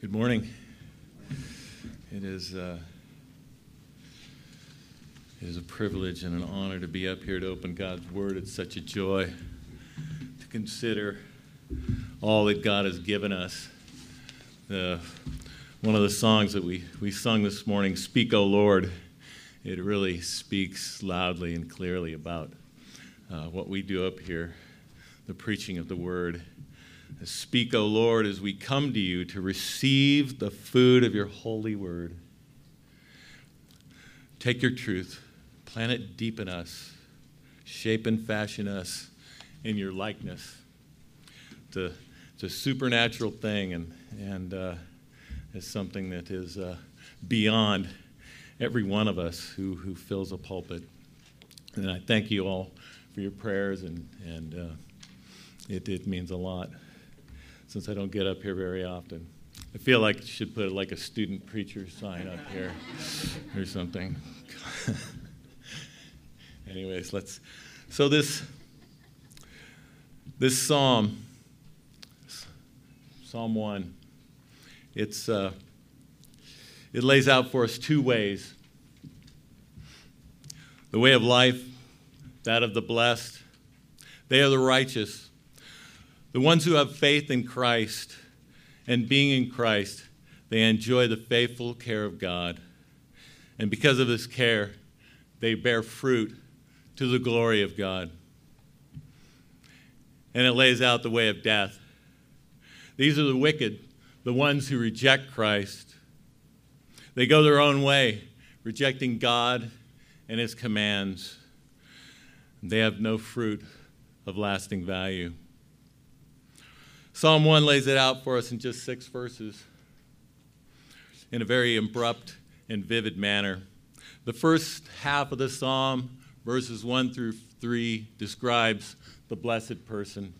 Good morning. It is, uh, it is a privilege and an honor to be up here to open God's Word. It's such a joy to consider all that God has given us. The, one of the songs that we, we sung this morning, Speak, O Lord, it really speaks loudly and clearly about uh, what we do up here, the preaching of the Word. Speak, O Lord, as we come to you to receive the food of your holy word. Take your truth, plant it deep in us, shape and fashion us in your likeness. It's a, it's a supernatural thing, and, and uh, it's something that is uh, beyond every one of us who, who fills a pulpit. And I thank you all for your prayers, and, and uh, it, it means a lot since I don't get up here very often. I feel like I should put like a student preacher sign up here or something. Anyways, let's. So this this psalm, Psalm one, it's uh, it lays out for us two ways: the way of life, that of the blessed. They are the righteous the ones who have faith in Christ and being in Christ, they enjoy the faithful care of God. And because of this care, they bear fruit to the glory of God. And it lays out the way of death. These are the wicked, the ones who reject Christ. They go their own way, rejecting God and His commands. They have no fruit of lasting value. Psalm 1 lays it out for us in just six verses in a very abrupt and vivid manner. The first half of the psalm, verses 1 through 3, describes the blessed person.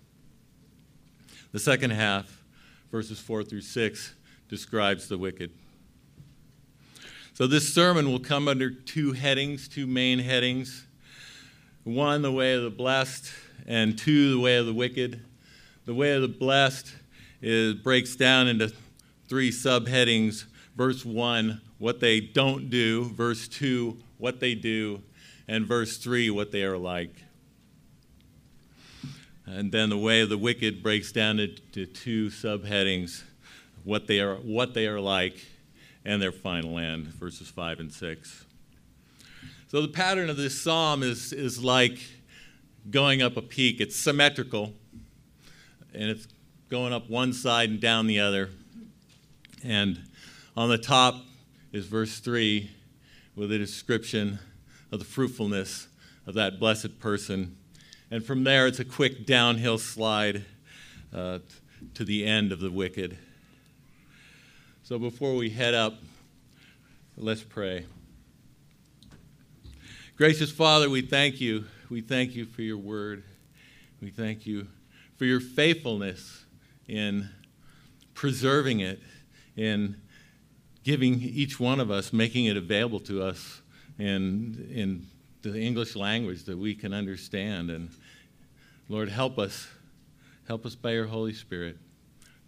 The second half, verses 4 through 6, describes the wicked. So this sermon will come under two headings, two main headings. One, the way of the blessed, and two, the way of the wicked. The way of the blessed is, breaks down into three subheadings. Verse 1, what they don't do. Verse 2, what they do. And verse 3, what they are like. And then the way of the wicked breaks down into two subheadings what they are, what they are like and their final end, verses 5 and 6. So the pattern of this psalm is, is like going up a peak. It's symmetrical and it's going up one side and down the other. And on the top is verse 3 with a description of the fruitfulness of that blessed person. And from there, it's a quick downhill slide uh, to the end of the wicked. So before we head up, let's pray. Gracious Father, we thank you. We thank you for your word. We thank you for your faithfulness in preserving it, in giving each one of us, making it available to us in, in the English language that we can understand. And Lord, help us. Help us by your Holy Spirit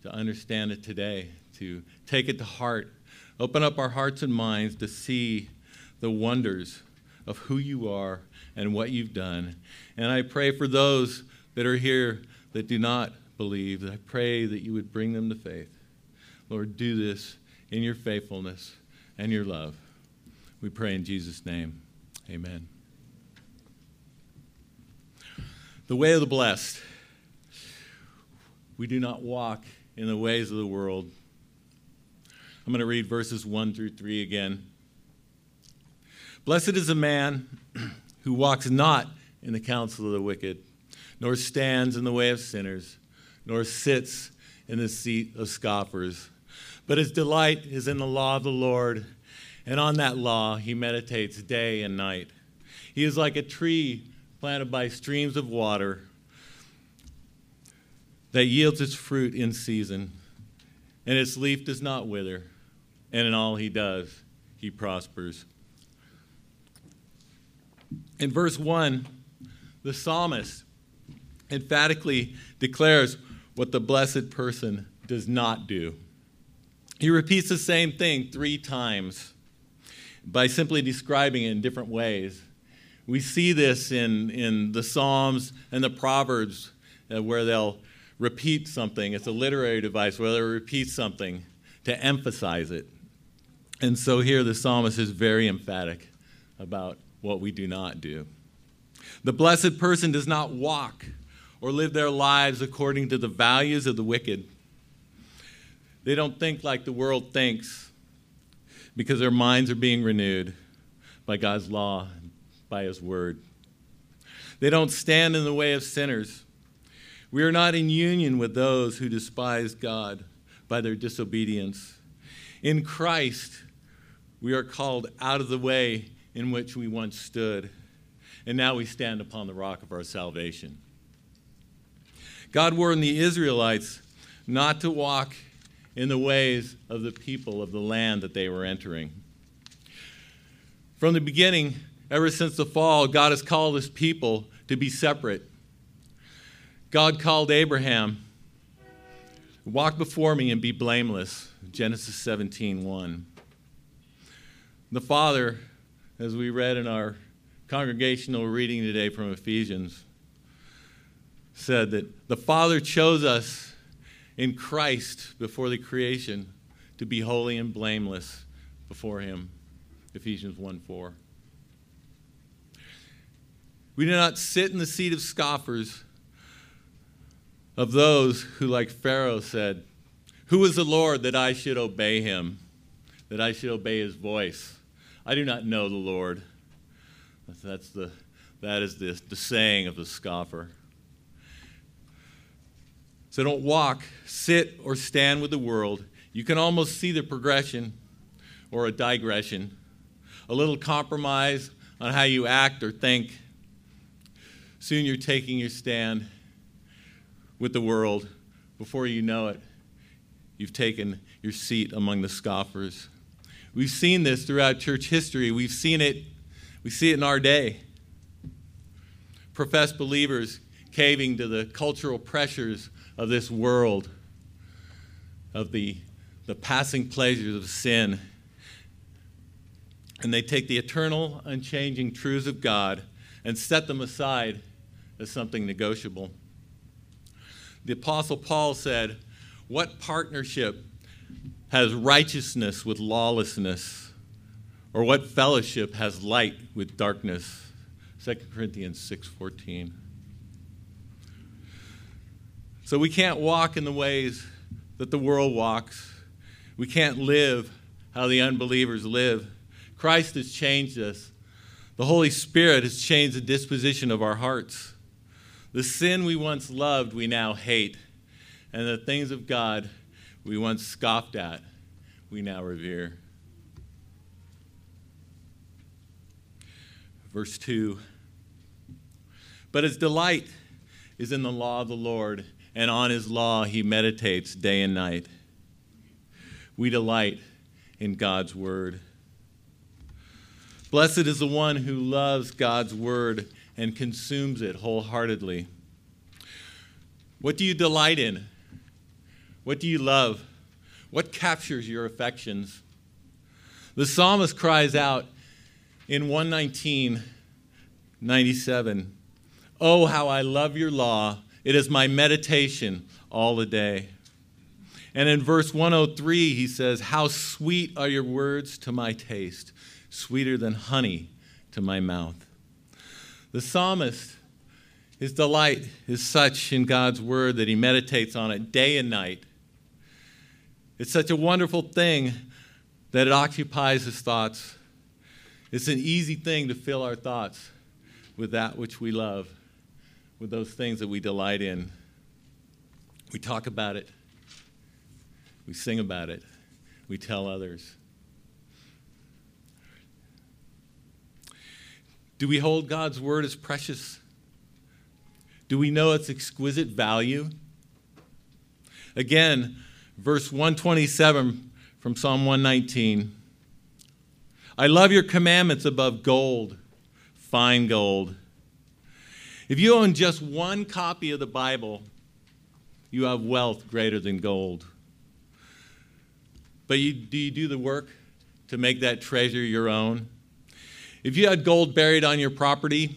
to understand it today, to take it to heart. Open up our hearts and minds to see the wonders of who you are and what you've done. And I pray for those that are here that do not believe, that I pray that you would bring them to faith. Lord, do this in your faithfulness and your love. We pray in Jesus' name. Amen. The way of the blessed. We do not walk in the ways of the world. I'm going to read verses 1 through 3 again. Blessed is a man who walks not in the counsel of the wicked nor stands in the way of sinners, nor sits in the seat of scoffers. But his delight is in the law of the Lord, and on that law he meditates day and night. He is like a tree planted by streams of water that yields its fruit in season, and its leaf does not wither, and in all he does, he prospers. In verse 1, the psalmist emphatically declares what the blessed person does not do. He repeats the same thing three times by simply describing it in different ways. We see this in, in the Psalms and the Proverbs uh, where they'll repeat something. It's a literary device where they'll repeat something to emphasize it. And so here the psalmist is very emphatic about what we do not do. The blessed person does not walk or live their lives according to the values of the wicked. They don't think like the world thinks because their minds are being renewed by God's law, by His word. They don't stand in the way of sinners. We are not in union with those who despise God by their disobedience. In Christ, we are called out of the way in which we once stood, and now we stand upon the rock of our salvation. God warned the Israelites not to walk in the ways of the people of the land that they were entering. From the beginning, ever since the fall, God has called his people to be separate. God called Abraham, walk before me and be blameless. Genesis 17, 1. The Father, as we read in our congregational reading today from Ephesians, said that the Father chose us in Christ before the creation to be holy and blameless before him. Ephesians 1 4. We do not sit in the seat of scoffers, of those who, like Pharaoh, said, Who is the Lord that I should obey him, that I should obey his voice? I do not know the Lord. That's the, that is the, the saying of the scoffer. So don't walk, sit, or stand with the world. You can almost see the progression or a digression, a little compromise on how you act or think. Soon you're taking your stand with the world. Before you know it, you've taken your seat among the scoffers. We've seen this throughout church history. We've seen it, we see it in our day. Professed believers caving to the cultural pressures of this world, of the, the passing pleasures of sin. And they take the eternal, unchanging truths of God and set them aside as something negotiable. The Apostle Paul said, What partnership has righteousness with lawlessness? Or what fellowship has light with darkness? 2 Corinthians 6:14. So we can't walk in the ways that the world walks. We can't live how the unbelievers live. Christ has changed us. The Holy Spirit has changed the disposition of our hearts. The sin we once loved, we now hate. And the things of God we once scoffed at, we now revere. Verse 2 But his delight is in the law of the Lord and on his law he meditates day and night. We delight in God's word. Blessed is the one who loves God's word and consumes it wholeheartedly. What do you delight in? What do you love? What captures your affections? The psalmist cries out in 119, 97, Oh, how I love your law it is my meditation all the day. And in verse 103, he says, How sweet are your words to my taste, sweeter than honey to my mouth. The psalmist, his delight is such in God's word that he meditates on it day and night. It's such a wonderful thing that it occupies his thoughts. It's an easy thing to fill our thoughts with that which we love with those things that we delight in. We talk about it, we sing about it, we tell others. Do we hold God's word as precious? Do we know its exquisite value? Again, verse 127 from Psalm 119. I love your commandments above gold, fine gold. If you own just one copy of the Bible, you have wealth greater than gold. But you, do you do the work to make that treasure your own? If you had gold buried on your property,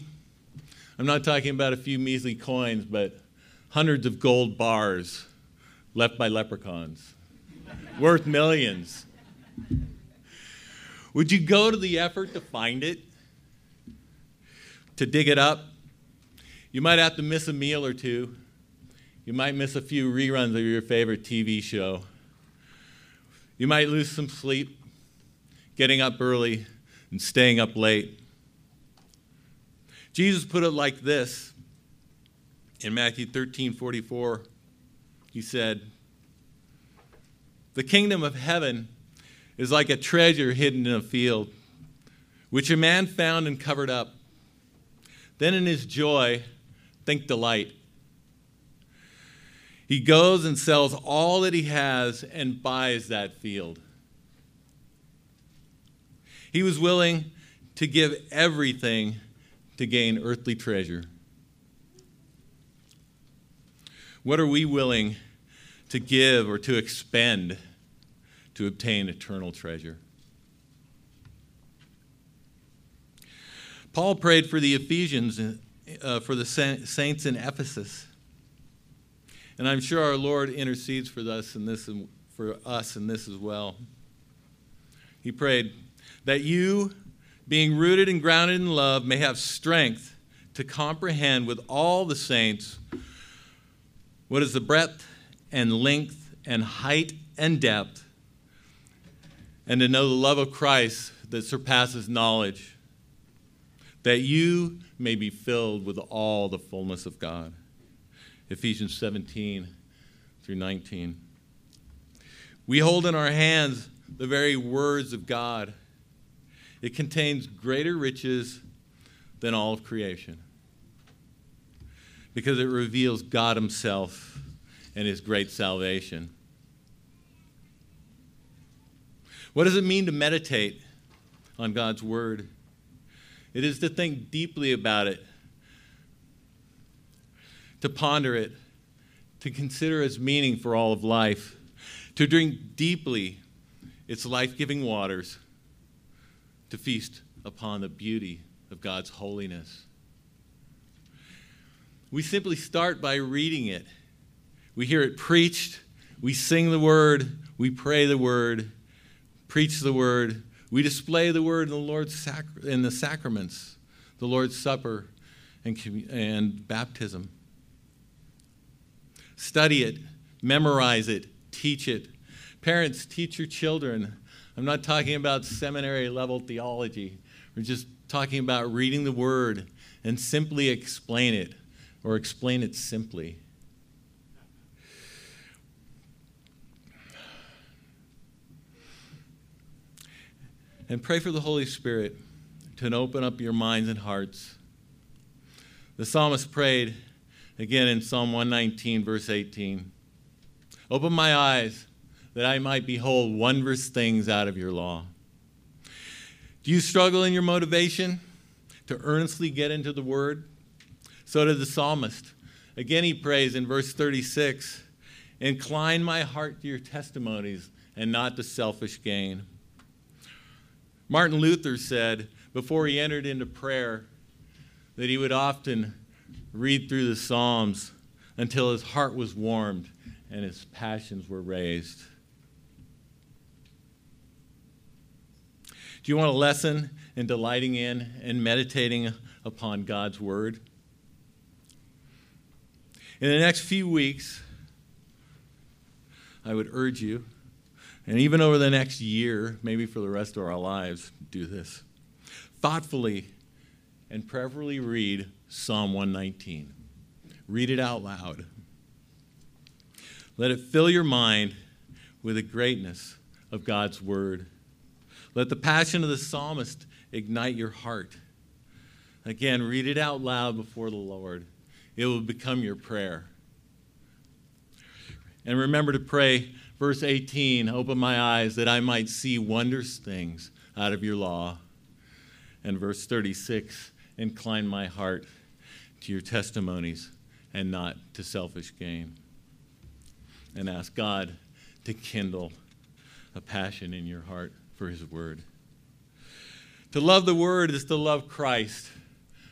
I'm not talking about a few measly coins, but hundreds of gold bars left by leprechauns, worth millions. Would you go to the effort to find it? To dig it up? You might have to miss a meal or two. You might miss a few reruns of your favorite TV show. You might lose some sleep, getting up early and staying up late. Jesus put it like this in Matthew 13 44. He said, The kingdom of heaven is like a treasure hidden in a field, which a man found and covered up. Then in his joy, think delight. He goes and sells all that he has and buys that field. He was willing to give everything to gain earthly treasure. What are we willing to give or to expend to obtain eternal treasure? Paul prayed for the Ephesians, uh, for the saints in Ephesus. And I'm sure our Lord intercedes for us in this and for us in this as well. He prayed that you, being rooted and grounded in love, may have strength to comprehend with all the saints what is the breadth and length and height and depth, and to know the love of Christ that surpasses knowledge, that you may be filled with all the fullness of God. Ephesians 17 through 19. We hold in our hands the very words of God. It contains greater riches than all of creation because it reveals God Himself and His great salvation. What does it mean to meditate on God's Word? It is to think deeply about it to ponder it, to consider its meaning for all of life, to drink deeply its life giving waters, to feast upon the beauty of God's holiness. We simply start by reading it. We hear it preached, we sing the word, we pray the word, preach the word, we display the word in the Lord's sac- in the sacraments, the Lord's Supper and, and baptism. Study it, memorize it, teach it. Parents, teach your children. I'm not talking about seminary level theology. We're just talking about reading the word and simply explain it or explain it simply. And pray for the Holy Spirit to open up your minds and hearts. The psalmist prayed, Again in Psalm 119, verse 18. Open my eyes that I might behold wondrous things out of your law. Do you struggle in your motivation to earnestly get into the word? So did the psalmist. Again, he prays in verse 36 Incline my heart to your testimonies and not to selfish gain. Martin Luther said before he entered into prayer that he would often read through the Psalms until his heart was warmed and his passions were raised. Do you want a lesson in delighting in and meditating upon God's Word? In the next few weeks, I would urge you, and even over the next year, maybe for the rest of our lives, do this. Thoughtfully and prayerfully read Psalm 119. Read it out loud. Let it fill your mind with the greatness of God's word. Let the passion of the psalmist ignite your heart. Again, read it out loud before the Lord. It will become your prayer. And remember to pray, verse 18 Open my eyes that I might see wondrous things out of your law. And verse 36 Incline my heart to your testimonies and not to selfish gain. And ask God to kindle a passion in your heart for His Word. To love the Word is to love Christ,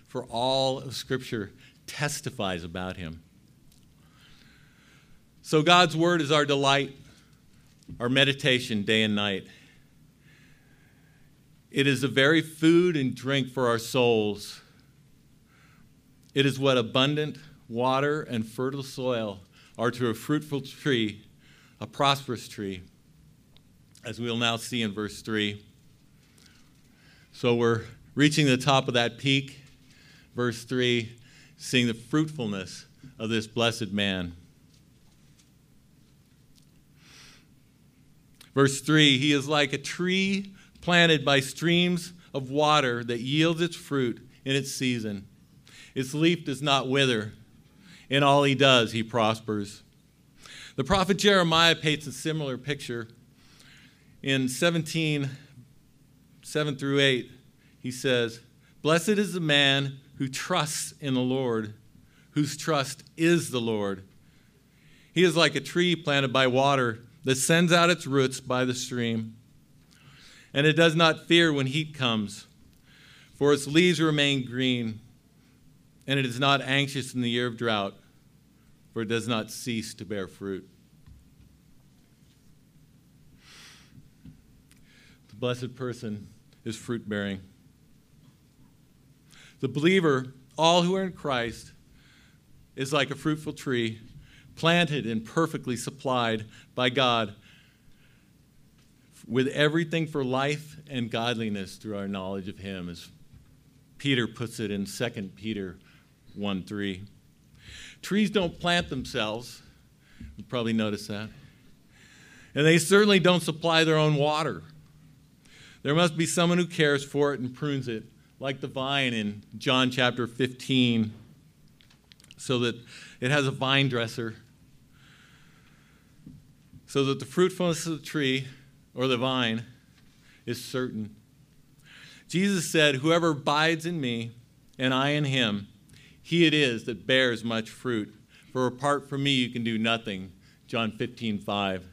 for all of Scripture testifies about Him. So God's Word is our delight, our meditation day and night. It is the very food and drink for our souls. It is what abundant water and fertile soil are to a fruitful tree, a prosperous tree, as we'll now see in verse 3. So we're reaching the top of that peak, verse 3, seeing the fruitfulness of this blessed man. Verse 3 He is like a tree planted by streams of water that yields its fruit in its season. Its leaf does not wither. In all he does, he prospers. The prophet Jeremiah paints a similar picture. In 17, 7 through 8, he says, Blessed is the man who trusts in the Lord, whose trust is the Lord. He is like a tree planted by water that sends out its roots by the stream. And it does not fear when heat comes, for its leaves remain green, and it is not anxious in the year of drought, for it does not cease to bear fruit. The blessed person is fruit bearing. The believer, all who are in Christ, is like a fruitful tree planted and perfectly supplied by God with everything for life and godliness through our knowledge of Him, as Peter puts it in 2 Peter 1 3. Trees don't plant themselves. You probably noticed that. And they certainly don't supply their own water. There must be someone who cares for it and prunes it, like the vine in John chapter 15, so that it has a vine dresser so that the fruitfulness of the tree or the vine is certain. Jesus said, Whoever abides in me and I in him, he it is that bears much fruit. For apart from me, you can do nothing. John 15, 5.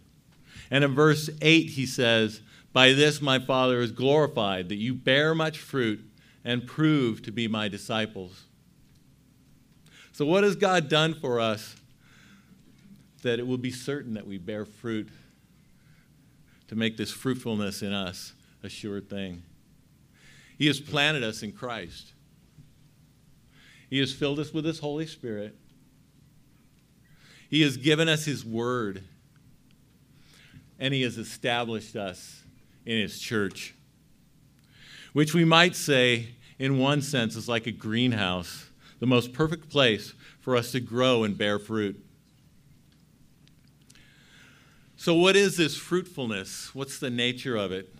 And in verse 8, he says, By this my Father is glorified, that you bear much fruit and prove to be my disciples. So, what has God done for us that it will be certain that we bear fruit to make this fruitfulness in us a sure thing. He has planted us in Christ. He has filled us with His Holy Spirit. He has given us His Word. And He has established us in His church, which we might say, in one sense, is like a greenhouse, the most perfect place for us to grow and bear fruit. So, what is this fruitfulness? What's the nature of it?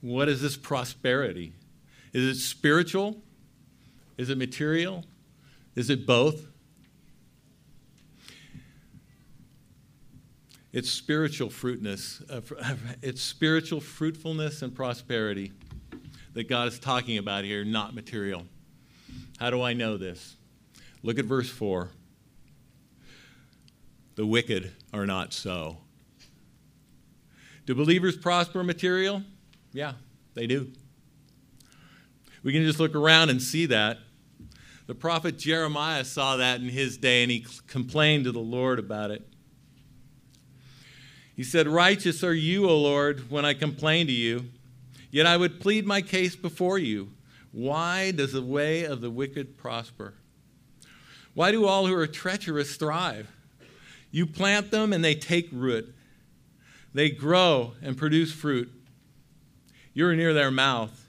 What is this prosperity? Is it spiritual? Is it material? Is it both? It's spiritual fruitness. Uh, it's spiritual fruitfulness and prosperity that God is talking about here, not material. How do I know this? Look at verse 4. The wicked are not so. Do believers prosper material? Yeah, they do. We can just look around and see that. The prophet Jeremiah saw that in his day and he complained to the Lord about it. He said, Righteous are you, O Lord, when I complain to you, yet I would plead my case before you. Why does the way of the wicked prosper? Why do all who are treacherous thrive? You plant them and they take root. They grow and produce fruit. You're near their mouth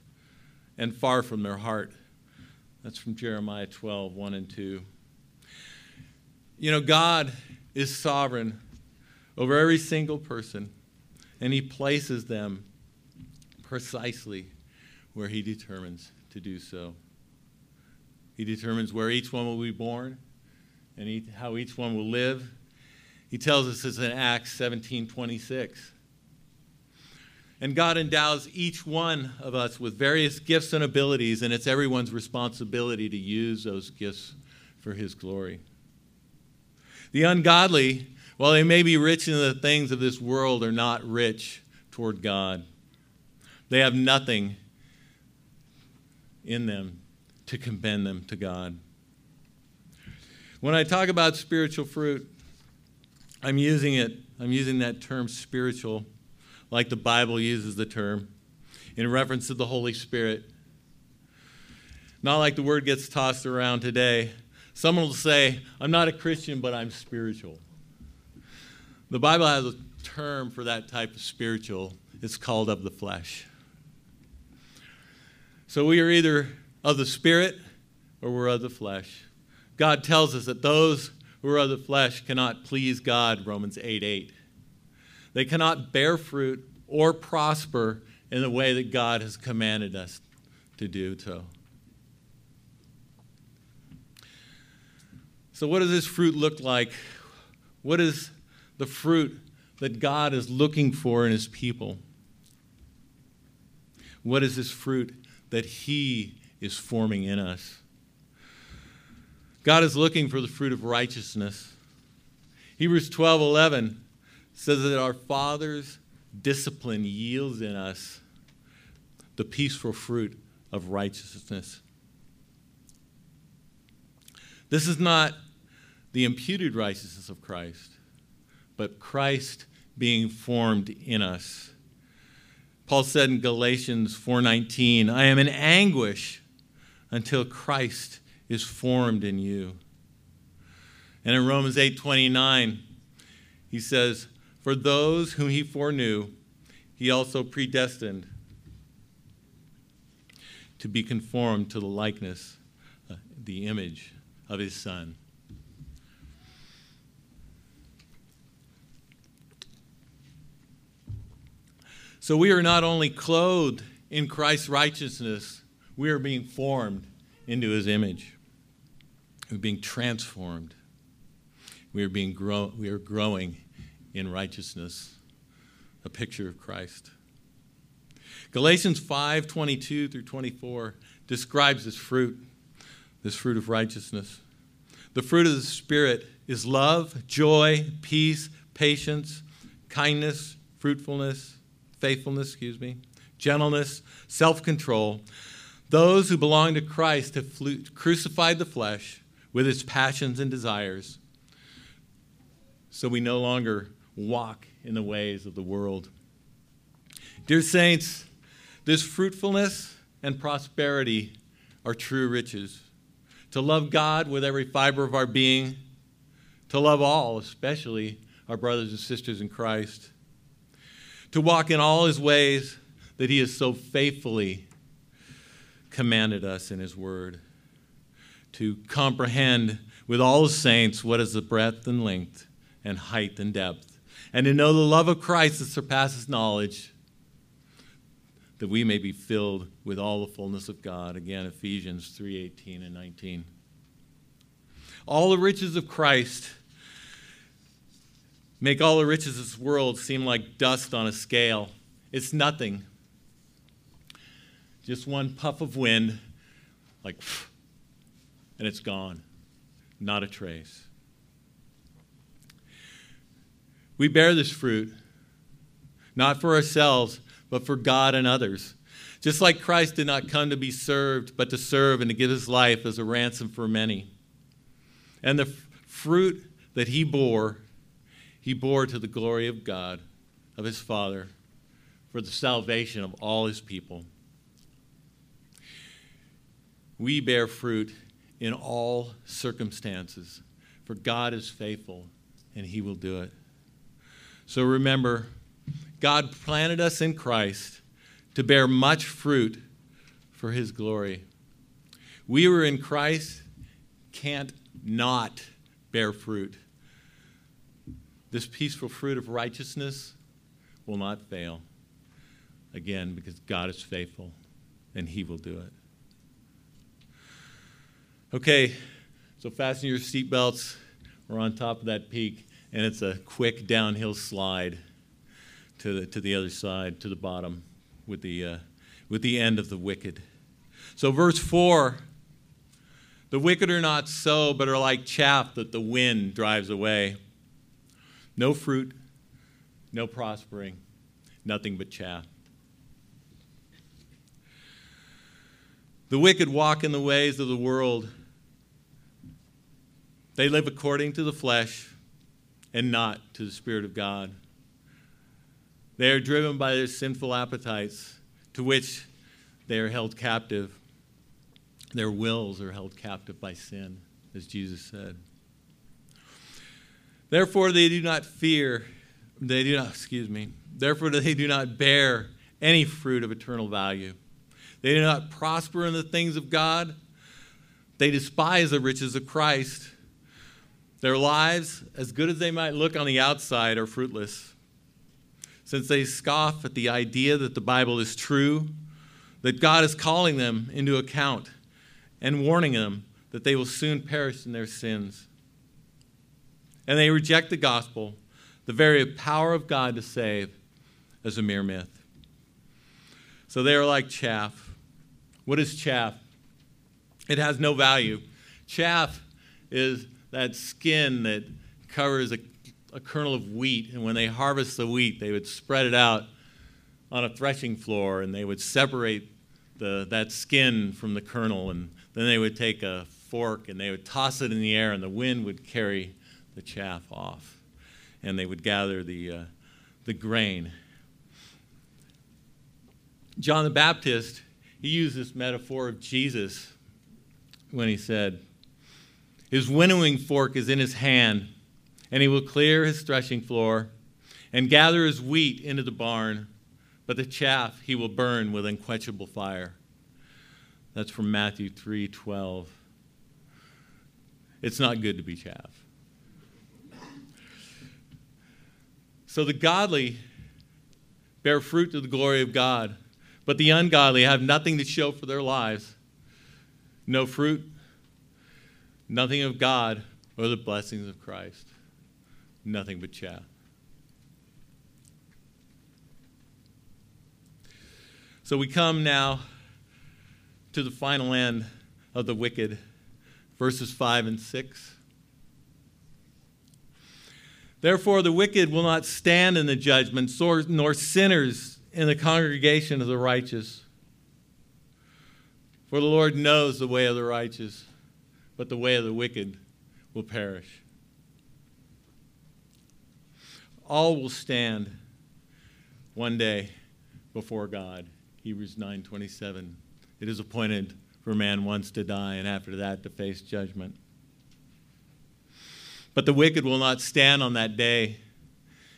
and far from their heart. That's from Jeremiah 12, 1 and 2. You know, God is sovereign over every single person, and He places them precisely where He determines to do so. He determines where each one will be born and how each one will live he tells us this in Acts 17 26. And God endows each one of us with various gifts and abilities, and it's everyone's responsibility to use those gifts for His glory. The ungodly, while they may be rich in the things of this world, are not rich toward God. They have nothing in them to commend them to God. When I talk about spiritual fruit, I'm using it, I'm using that term spiritual like the Bible uses the term in reference to the Holy Spirit. Not like the word gets tossed around today. Someone will say, I'm not a Christian, but I'm spiritual. The Bible has a term for that type of spiritual. It's called of the flesh. So we are either of the Spirit or we're of the flesh. God tells us that those who are of the flesh cannot please God, Romans 8 8. They cannot bear fruit or prosper in the way that God has commanded us to do so. So, what does this fruit look like? What is the fruit that God is looking for in his people? What is this fruit that he is forming in us? God is looking for the fruit of righteousness. Hebrews 12 11 says that our fathers' discipline yields in us the peaceful fruit of righteousness. This is not the imputed righteousness of Christ, but Christ being formed in us. Paul said in Galatians 4:19, "I am in anguish until Christ is formed in you." And in Romans 8:29, he says, "For those whom he foreknew, he also predestined to be conformed to the likeness, uh, the image of his son." So we are not only clothed in Christ's righteousness, we are being formed into his image. We're being transformed. We are, being grow- we are growing in righteousness, a picture of Christ. Galatians 5 22 through 24 describes this fruit, this fruit of righteousness. The fruit of the Spirit is love, joy, peace, patience, kindness, fruitfulness faithfulness, excuse me, gentleness, self control. Those who belong to Christ have crucified the flesh with its passions and desires, so we no longer walk in the ways of the world. Dear saints, this fruitfulness and prosperity are true riches. To love God with every fiber of our being, to love all, especially our brothers and sisters in Christ, to walk in all his ways that he has so faithfully commanded us in his word, to comprehend with all the saints what is the breadth and length and height and depth, and to know the love of Christ that surpasses knowledge, that we may be filled with all the fullness of God. Again, Ephesians 3:18 and 19. All the riches of Christ make all the riches of this world seem like dust on a scale. It's nothing. Just one puff of wind, like, and it's gone. Not a trace. We bear this fruit, not for ourselves, but for God and others. Just like Christ did not come to be served, but to serve and to give his life as a ransom for many. And the f- fruit that he bore he bore to the glory of God, of his Father, for the salvation of all his people. We bear fruit in all circumstances, for God is faithful and he will do it. So remember, God planted us in Christ to bear much fruit for his glory. We were in Christ, can't not bear fruit this peaceful fruit of righteousness will not fail. Again, because God is faithful and He will do it. Okay, so fasten your seatbelts. We're on top of that peak, and it's a quick downhill slide to the, to the other side, to the bottom, with the, uh, with the end of the wicked. So, verse 4 the wicked are not so, but are like chaff that the wind drives away. No fruit, no prospering, nothing but chaff. The wicked walk in the ways of the world. They live according to the flesh and not to the Spirit of God. They are driven by their sinful appetites, to which they are held captive. Their wills are held captive by sin, as Jesus said. Therefore, they do not fear, they do not, excuse me, therefore, they do not bear any fruit of eternal value. They do not prosper in the things of God. They despise the riches of Christ. Their lives, as good as they might look on the outside, are fruitless. Since they scoff at the idea that the Bible is true, that God is calling them into account and warning them that they will soon perish in their sins. And they reject the gospel, the very power of God to save, as a mere myth. So they are like chaff what is chaff? It has no value. Chaff is that skin that covers a, a, kernel of wheat, and when they harvest the wheat, they would spread it out on a threshing floor and they would separate the, that skin from the kernel, and then they would take a fork and they would toss it in the air, and the wind would carry the chaff off, and they would gather the, uh, the grain. John the Baptist he used this metaphor of Jesus when he said, His winnowing fork is in his hand, and he will clear his threshing floor and gather his wheat into the barn, but the chaff he will burn with unquenchable fire. That's from Matthew 3:12. It's not good to be chaff. So the godly bear fruit to the glory of God. But the ungodly have nothing to show for their lives no fruit, nothing of God or the blessings of Christ, nothing but chaff. So we come now to the final end of the wicked, verses 5 and 6. Therefore, the wicked will not stand in the judgment, nor sinners in the congregation of the righteous. For the Lord knows the way of the righteous, but the way of the wicked will perish. All will stand one day before God. Hebrews 9:27. It is appointed for man once to die and after that to face judgment. But the wicked will not stand on that day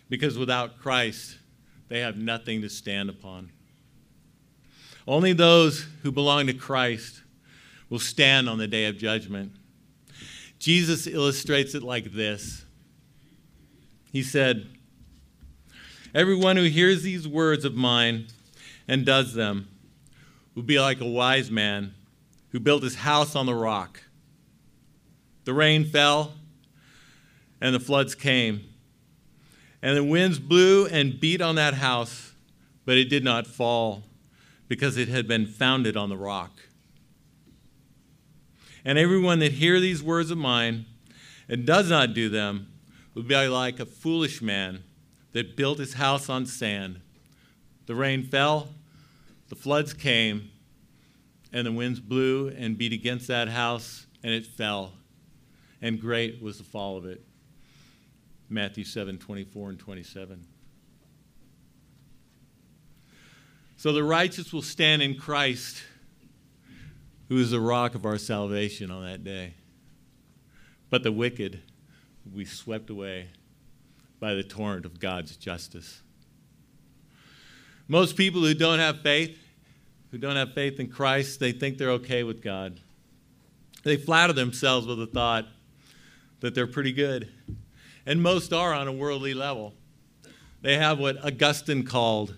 because without Christ they have nothing to stand upon. Only those who belong to Christ will stand on the day of judgment. Jesus illustrates it like this He said, Everyone who hears these words of mine and does them will be like a wise man who built his house on the rock. The rain fell, and the floods came and the winds blew and beat on that house, but it did not fall because it had been founded on the rock. And everyone that hear these words of mine and does not do them will be like a foolish man that built his house on sand. The rain fell, the floods came, and the winds blew and beat against that house, and it fell. And great was the fall of it. Matthew 7 24 and 27. So the righteous will stand in Christ, who is the rock of our salvation on that day. But the wicked will be swept away by the torrent of God's justice. Most people who don't have faith, who don't have faith in Christ, they think they're okay with God. They flatter themselves with the thought that they're pretty good and most are on a worldly level. They have what Augustine called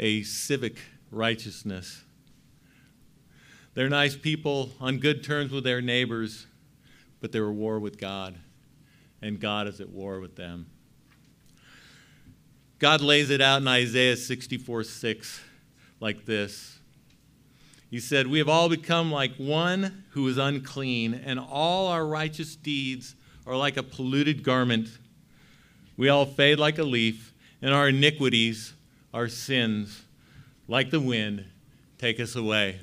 a civic righteousness. They're nice people on good terms with their neighbors, but they're at war with God, and God is at war with them. God lays it out in Isaiah 64 6 like this. He said, We have all become like one who is unclean, and all our righteous deeds are like a polluted garment. We all fade like a leaf, and our iniquities our sins, like the wind, take us away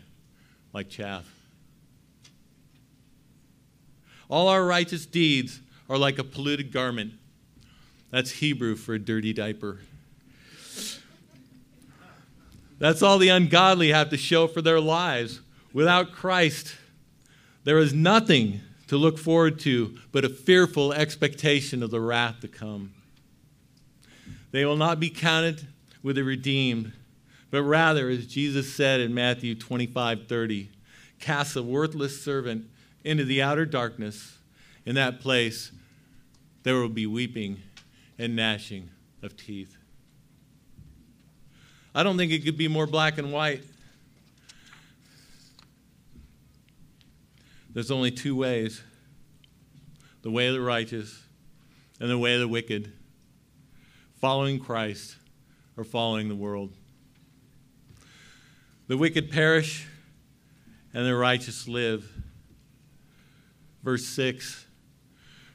like chaff. All our righteous deeds are like a polluted garment. That's Hebrew for a dirty diaper. That's all the ungodly have to show for their lives. Without Christ, there is nothing to look forward to but a fearful expectation of the wrath to come. They will not be counted with the redeemed, but rather, as Jesus said in Matthew 25 30, cast a worthless servant into the outer darkness. In that place, there will be weeping and gnashing of teeth. I don't think it could be more black and white. There's only two ways the way of the righteous and the way of the wicked, following Christ or following the world. The wicked perish and the righteous live. Verse 6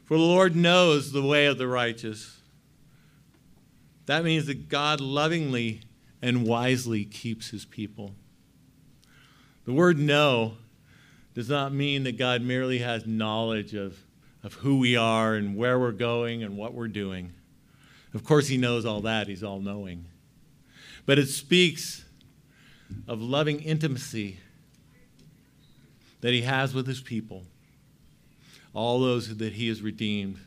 For the Lord knows the way of the righteous. That means that God lovingly and wisely keeps his people. The word know does not mean that God merely has knowledge of, of who we are and where we're going and what we're doing. Of course, he knows all that, he's all knowing. But it speaks of loving intimacy that he has with his people, all those that he has redeemed,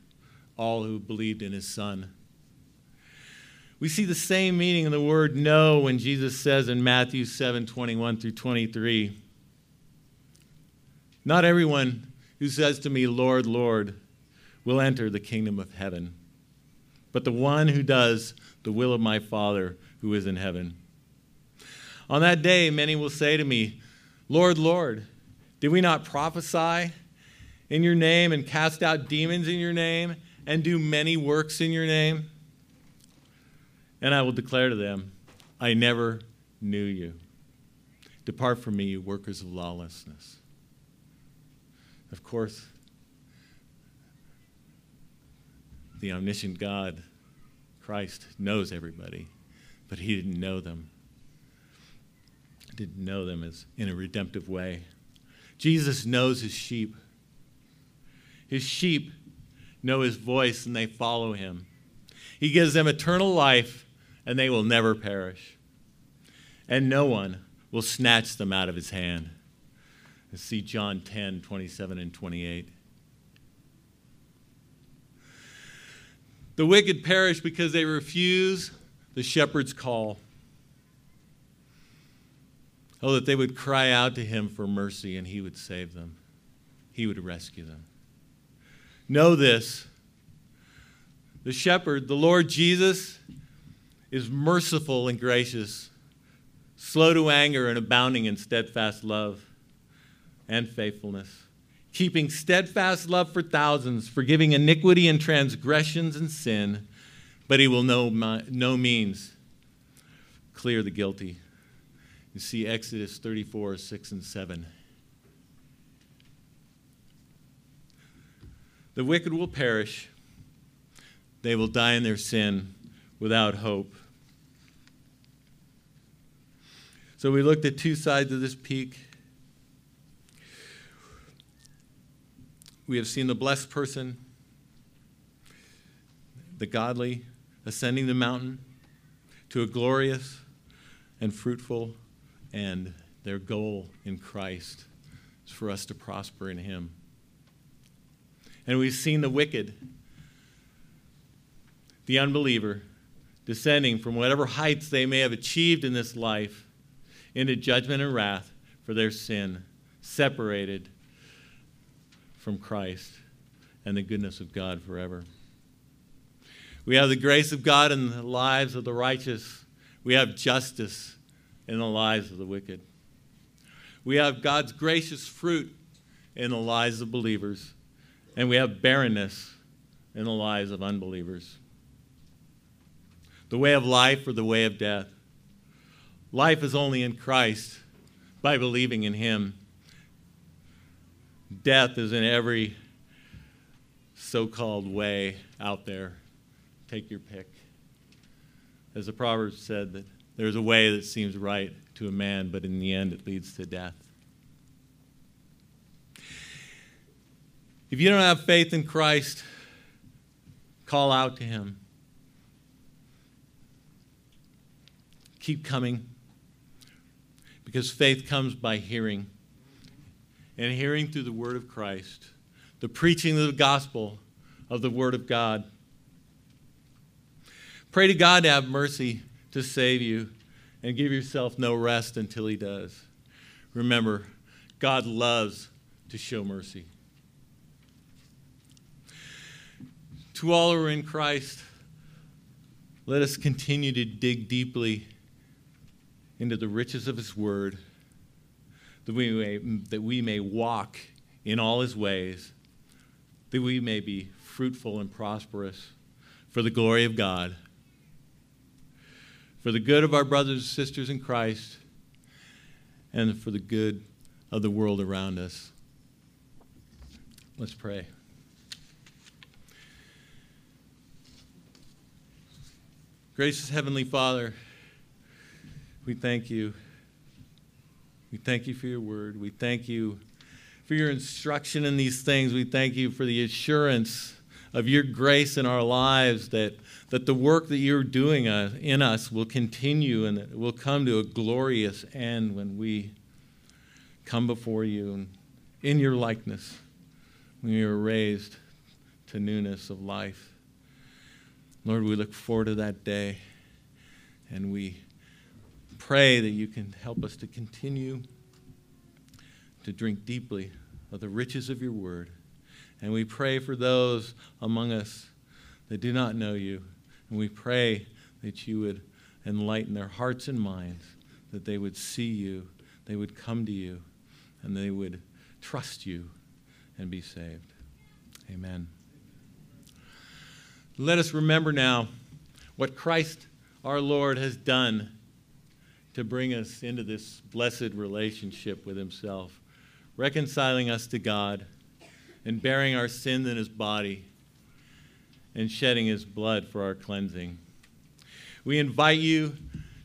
all who believed in his son. We see the same meaning in the word know when Jesus says in Matthew 7 21 through 23, Not everyone who says to me, Lord, Lord, will enter the kingdom of heaven, but the one who does the will of my Father who is in heaven. On that day, many will say to me, Lord, Lord, did we not prophesy in your name and cast out demons in your name and do many works in your name? And I will declare to them, I never knew you. Depart from me, you workers of lawlessness. Of course, the omniscient God, Christ, knows everybody, but he didn't know them. Didn't know them as in a redemptive way. Jesus knows his sheep. His sheep know his voice and they follow him. He gives them eternal life and they will never perish. And no one will snatch them out of his hand. Let's see John 10 27 and 28. The wicked perish because they refuse the shepherd's call. Oh, that they would cry out to him for mercy and he would save them, he would rescue them. Know this the shepherd, the Lord Jesus, is merciful and gracious, slow to anger and abounding in steadfast love and faithfulness, keeping steadfast love for thousands, forgiving iniquity and transgressions and sin, but he will no, no means clear the guilty. You see Exodus 34, 6 and 7. The wicked will perish, they will die in their sin without hope. So we looked at two sides of this peak. We have seen the blessed person, the godly, ascending the mountain to a glorious and fruitful and their goal in Christ is for us to prosper in Him. And we've seen the wicked, the unbeliever, descending from whatever heights they may have achieved in this life into judgment and wrath for their sin, separated from Christ and the goodness of God forever. We have the grace of God in the lives of the righteous. We have justice in the lives of the wicked. We have God's gracious fruit in the lives of believers, and we have barrenness in the lives of unbelievers. The way of life or the way of death. Life is only in Christ by believing in Him. Death is in every so called way out there. Take your pick. As the Proverbs said, that There's a way that seems right to a man, but in the end it leads to death. If you don't have faith in Christ, call out to him. Keep coming. Because faith comes by hearing, and hearing through the word of Christ, the preaching of the gospel of the word of God. Pray to God to have mercy to save you and give yourself no rest until he does. Remember, God loves to show mercy. To all who are in Christ, let us continue to dig deeply into the riches of His Word, that we may, that we may walk in all His ways, that we may be fruitful and prosperous for the glory of God, for the good of our brothers and sisters in Christ, and for the good of the world around us. Let's pray. Gracious Heavenly Father, we thank you. We thank you for your word. We thank you for your instruction in these things. We thank you for the assurance of your grace in our lives that, that the work that you're doing uh, in us will continue and it will come to a glorious end when we come before you in your likeness, when you are raised to newness of life. Lord, we look forward to that day and we pray that you can help us to continue to drink deeply of the riches of your word. And we pray for those among us that do not know you. And we pray that you would enlighten their hearts and minds, that they would see you, they would come to you, and they would trust you and be saved. Amen. Let us remember now what Christ our Lord has done to bring us into this blessed relationship with Himself, reconciling us to God and bearing our sins in His body and shedding His blood for our cleansing. We invite you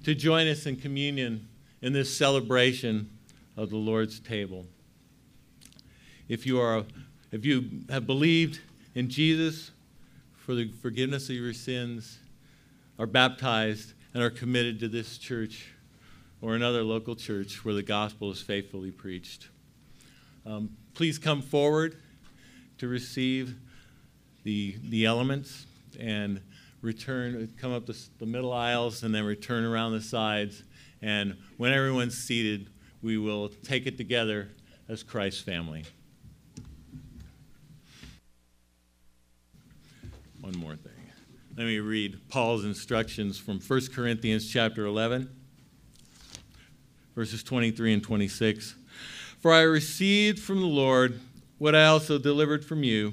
to join us in communion in this celebration of the Lord's table. If you, are, if you have believed in Jesus, for the forgiveness of your sins, are baptized, and are committed to this church or another local church where the gospel is faithfully preached. Um, please come forward to receive the, the elements and return, come up the, the middle aisles and then return around the sides. And when everyone's seated, we will take it together as Christ's family. one more thing. Let me read Paul's instructions from 1 Corinthians chapter 11, verses 23 and 26. For I received from the Lord what I also delivered from you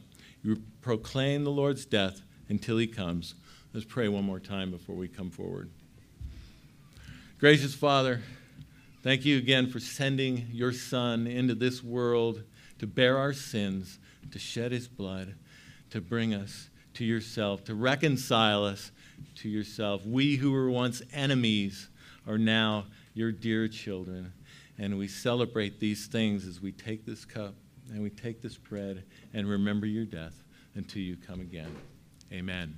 you proclaim the Lord's death until he comes. Let's pray one more time before we come forward. Gracious Father, thank you again for sending your Son into this world to bear our sins, to shed his blood to bring us to yourself, to reconcile us to yourself. We who were once enemies are now your dear children. And we celebrate these things as we take this cup and we take this bread and remember your death until you come again. Amen.